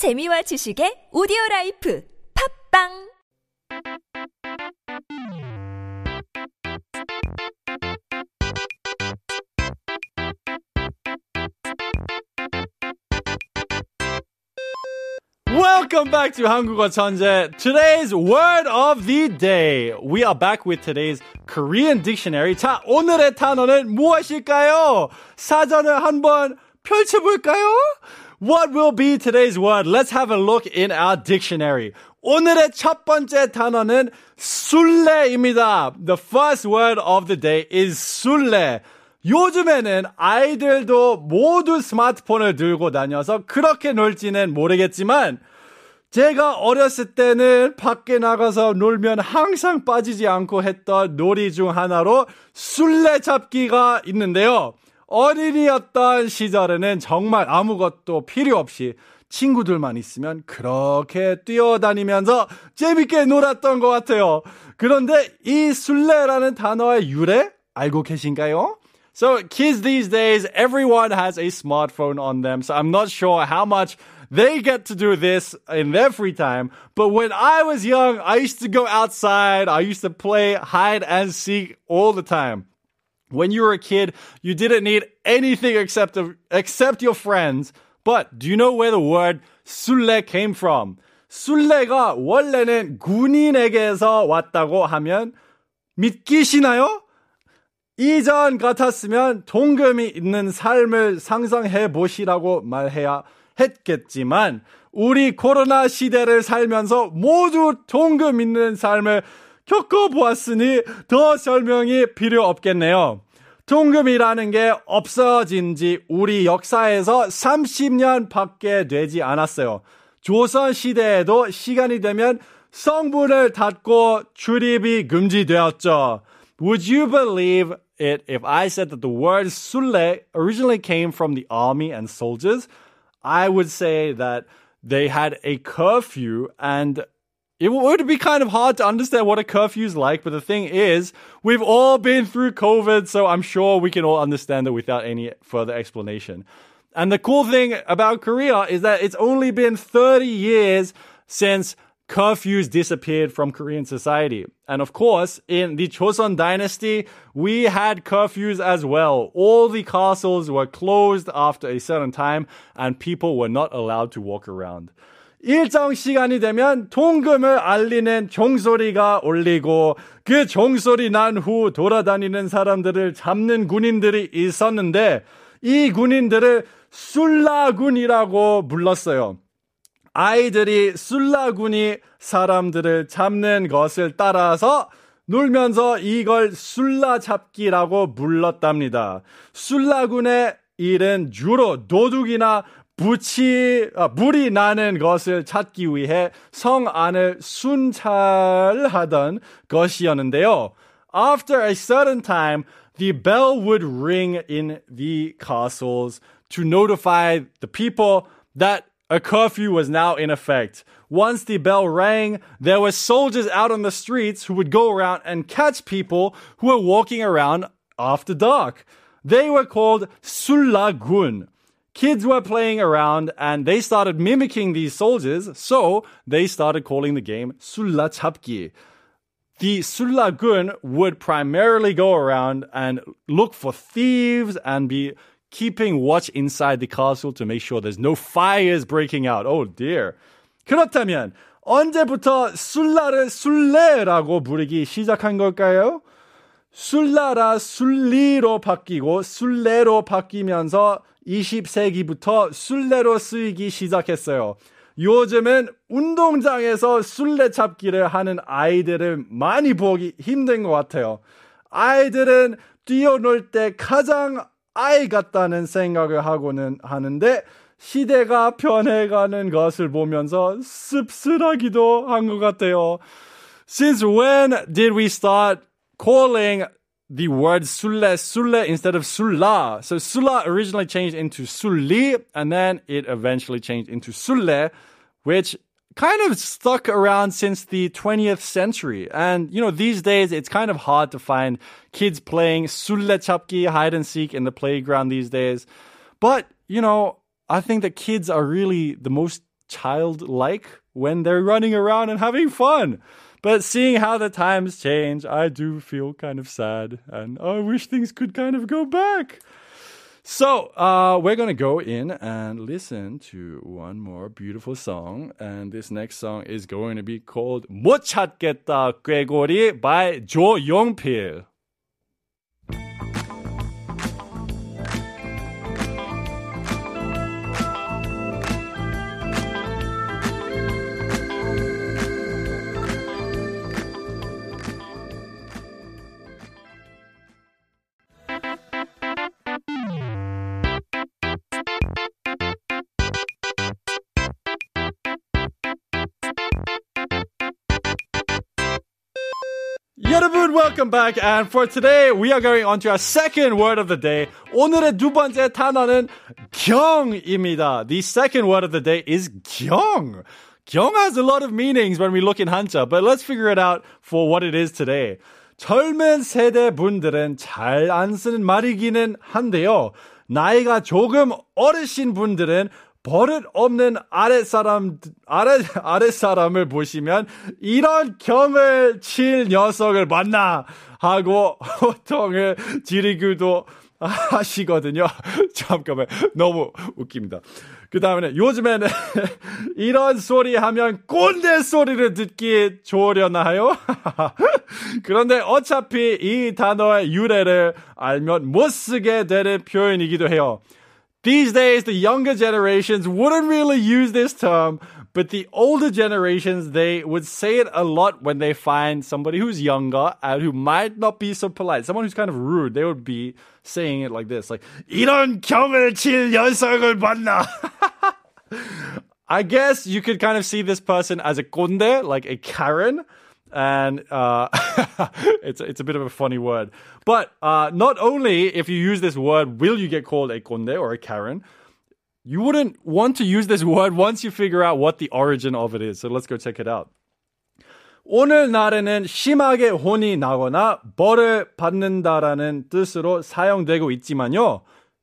재미와 지식의 오디오 라이프 팝빵 Welcome back to 한국어 천재. Today's word of the day. We are back with today's Korean dictionary. 자, 오늘의 단어는 무엇일까요? 사전을 한번 펼쳐볼까요? What will be today's word? Let's have a look in our dictionary. 오늘의 첫 번째 단어는 술래입니다. The first word of the day is 술래. 요즘에는 아이들도 모두 스마트폰을 들고 다녀서 그렇게 놀지는 모르겠지만 제가 어렸을 때는 밖에 나가서 놀면 항상 빠지지 않고 했던 놀이 중 하나로 술래 잡기가 있는데요. 어린이였던 시절에는 정말 아무것도 필요 없이 친구들만 있으면 그렇게 뛰어다니면서 재밌게 놀았던 것 같아요. 그런데 이 술래라는 단어의 유래 알고 계신가요? So kids these days, everyone has a smartphone on them. So I'm not sure how much they get to do this in their free time. But when I was young, I used to go outside. I used to play hide and seek all the time. When you were a kid, you didn't need anything except except your friends. But do you know where the word 술래 came from? 술래가 원래는 군인에게서 왔다고 하면 믿기시나요? 이전 같았으면 동금이 있는 삶을 상상해 보시라고 말해야 했겠지만 우리 코로나 시대를 살면서 모두 동금 있는 삶을 겪어보았으니 더 설명이 필요 없겠네요. 동금이라는 게 없어진 지 우리 역사에서 30년 밖에 되지 않았어요. 조선 시대에도 시간이 되면 성분을 닫고 출입이 금지되었죠. Would you believe it if I said that the word sulle originally came from the army and soldiers? I would say that they had a curfew and it would be kind of hard to understand what a curfew is like, but the thing is, we've all been through COVID, so I'm sure we can all understand it without any further explanation. And the cool thing about Korea is that it's only been 30 years since curfews disappeared from Korean society. And of course, in the Joseon dynasty, we had curfews as well. All the castles were closed after a certain time and people were not allowed to walk around. 일정 시간이 되면 통금을 알리는 종소리가 울리고 그 종소리 난 후 돌아다니는 사람들을 잡는 군인들이 있었는데 이 군인들을 술라군이라고 불렀어요. 아이들이 술라군이 사람들을 잡는 것을 따라서 놀면서 이걸 술라 잡기라고 불렀답니다. 술라군의 일은 주로 도둑이나 부치, 아, 물이 나는 것을 찾기 위해 성 안을 순찰하던 것이었는데요. After a certain time, the bell would ring in the castles to notify the people that a curfew was now in effect. Once the bell rang, there were soldiers out on the streets who would go around and catch people who were walking around after dark. They were called Sulagun. Kids were playing around and they started mimicking these soldiers, so they started calling the game Sulla Chapki. The Sulagun would primarily go around and look for thieves and be keeping watch inside the castle to make sure there's no fires breaking out. Oh dear. 그렇다면 언제부터 술라를 술래라고 부르기 시작한 걸까요? 술라라 술리로 바뀌고 술래로 바뀌면서 20세기부터 술래로 쓰이기 시작했어요. 요즘은 운동장에서 술래 잡기를 하는 아이들을 많이 보기 힘든 것 같아요. 아이들은 뛰어놀 때 가장 아이 같다는 생각을 하고는 하는데 시대가 변해가는 것을 보면서 씁쓸하기도 한 것 같아요. Since when did we start calling the word sulle sulle instead of sulla. So sulla originally changed into sulli, and then it eventually changed into sulle, which kind of stuck around since the 20th century. And, you know, these days it's kind of hard to find kids playing sulle chapki, hide and seek in the playground these days. But, you know, I think that kids are really the most childlike when they're running around and having fun. But seeing how the times change, I do feel kind of sad and I wish things could kind of go back. So, uh, we're gonna go in and listen to one more beautiful song. And this next song is going to be called 못 찾겠다 꾀고리 by 조용필. 여러분, welcome back. And for today, we are going on to our second word of the day. 오늘의 두 번째 단어는 경입니다. The second word of the day is 경. 경 has a lot of meanings when we look in Hanja, but let's figure it out for what it is today. 젊은 세대 분들은 잘 안 쓰는 말이기는 한데요. 나이가 조금 어르신 분들은 버릇 없는 아랫사람, 아래, 아랫사람을 보시면 이런 경을 칠 녀석을 만나 하고 호통을 지르기도 하시거든요. 잠깐만. 너무 웃깁니다. 그 다음에 요즘에는 이런 소리 하면 꼰대 소리를 듣기 좋으려나요? 그런데 어차피 이 단어의 유래를 알면 못 쓰게 되는 표현이기도 해요. These days, the younger generations wouldn't really use this term, but the older generations, they would say it a lot when they find somebody who's younger and who might not be so polite. Someone who's kind of rude, they would be saying it like this, like, 이런 경을 칠 녀석을 만나. I guess you could kind of see this person as a 꼰대, like a Karen and uh, it's it's a bit of a funny word. But uh, not only if you use this word will you get called a konde or a Karen, you wouldn't want to use this word once you figure out what the origin of it is. So let's go check it out. 오늘날에는 심하게 혼이 나거나 벌을 받는다라는 뜻으로 사용되고 있지만요.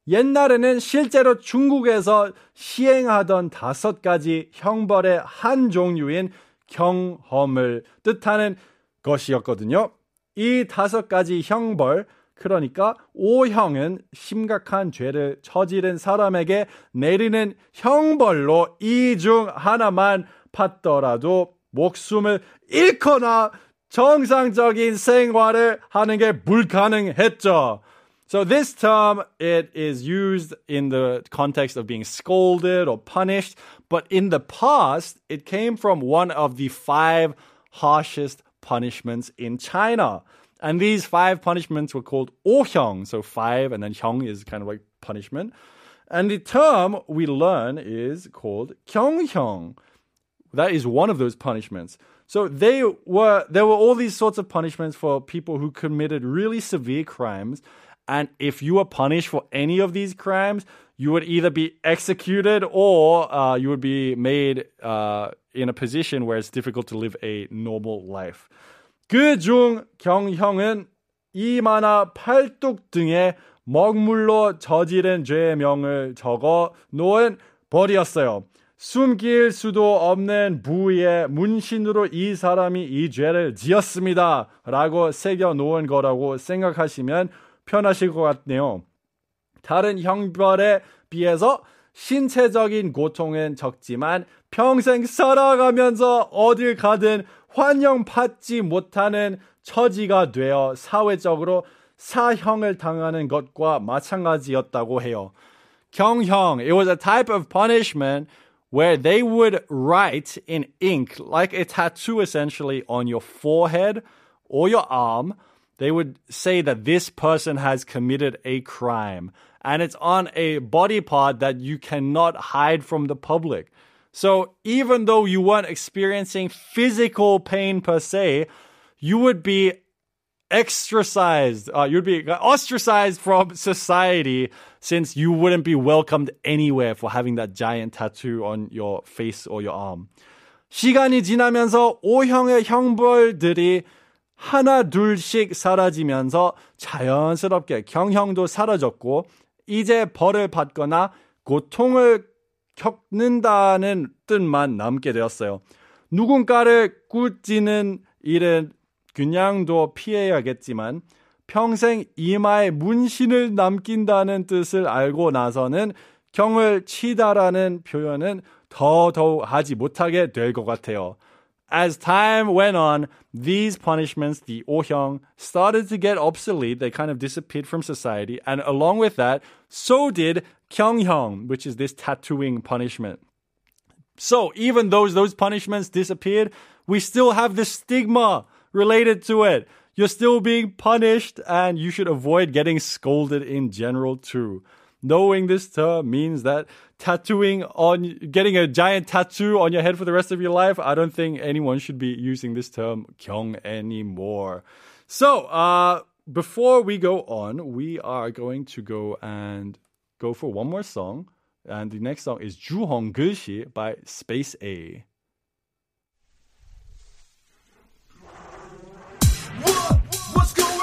옛날에는 실제로 중국에서 시행하던 다섯 가지 형벌의 한 종류인 경험을 뜻하는 것이었거든요. 이 다섯 가지 형벌, 그러니까 오형은 심각한 죄를 저지른 사람에게 내리는 형벌로 이 중 하나만 받더라도 목숨을 잃거나 정상적인 생활을 하는 게 불가능했죠. So this term, it is used in the context of being scolded or punished, but in the past, it came from one of the five harshest punishments in China. And these five punishments were called ohyang, so five, and then hyang is kind of like punishment. And the term we learn is called kyonghyang. That is one of those punishments. So they were there were all these sorts of punishments for people who committed really severe crimes And if you were punished for any of these crimes, you would either be executed or uh, you would be made uh, in a position where it's difficult to live a normal life. 그중 경형은 이마나 팔뚝 등의 먹물로 저지른 죄명을 적어 놓은 벌이었어요. 숨길 수도 없는 부위의 문신으로 이 사람이 이 죄를 지었습니다. 라고 새겨 놓은 거라고 생각하시면 편하실 것 같네요. 다른 형벌에 비해서 신체적인 고통은 적지만 평생 살아가면서 어딜 가든 환영받지 못하는 처지가 되어 사회적으로 사형을 당하는 것과 마찬가지였다고 해요. 경형, it was a type of punishment where they would write in ink, like a tattoo essentially, on your forehead or your arm. They would say that this person has committed a crime and it's on a body part that you cannot hide from the public. So even though you weren't experiencing physical pain per se, you would be extracized. Uh, you'd be ostracized from society since you wouldn't be welcomed anywhere for having that giant tattoo on your face or your arm. 시간이 지나면서 O형의 형벌들이 하나 둘씩 사라지면서 자연스럽게 경형도 사라졌고 이제 벌을 받거나 고통을 겪는다는 뜻만 남게 되었어요. 누군가를 꾸짖는 일은 그냥도 피해야겠지만 평생 이마에 문신을 남긴다는 뜻을 알고 나서는 경을 치다라는 표현은 더더욱 하지 못하게 될 것 같아요. as time went on, these punishments, the ohyeong, started to get obsolete. They kind of disappeared from society. And along with that, so did kyonghyeong, which is this tattooing punishment. So even though those punishments disappeared, we still have this stigma related to it. You're still being punished, and you should avoid getting scolded in general, too. Knowing this term means that tattooing on, getting a giant tattoo on your head for the rest of your life, I don't think anyone should be using this term kyung anymore. So, uh, before we go on, we are going to go and go for one more song. And the next song is Juhong Gushi by Space A. What? What's going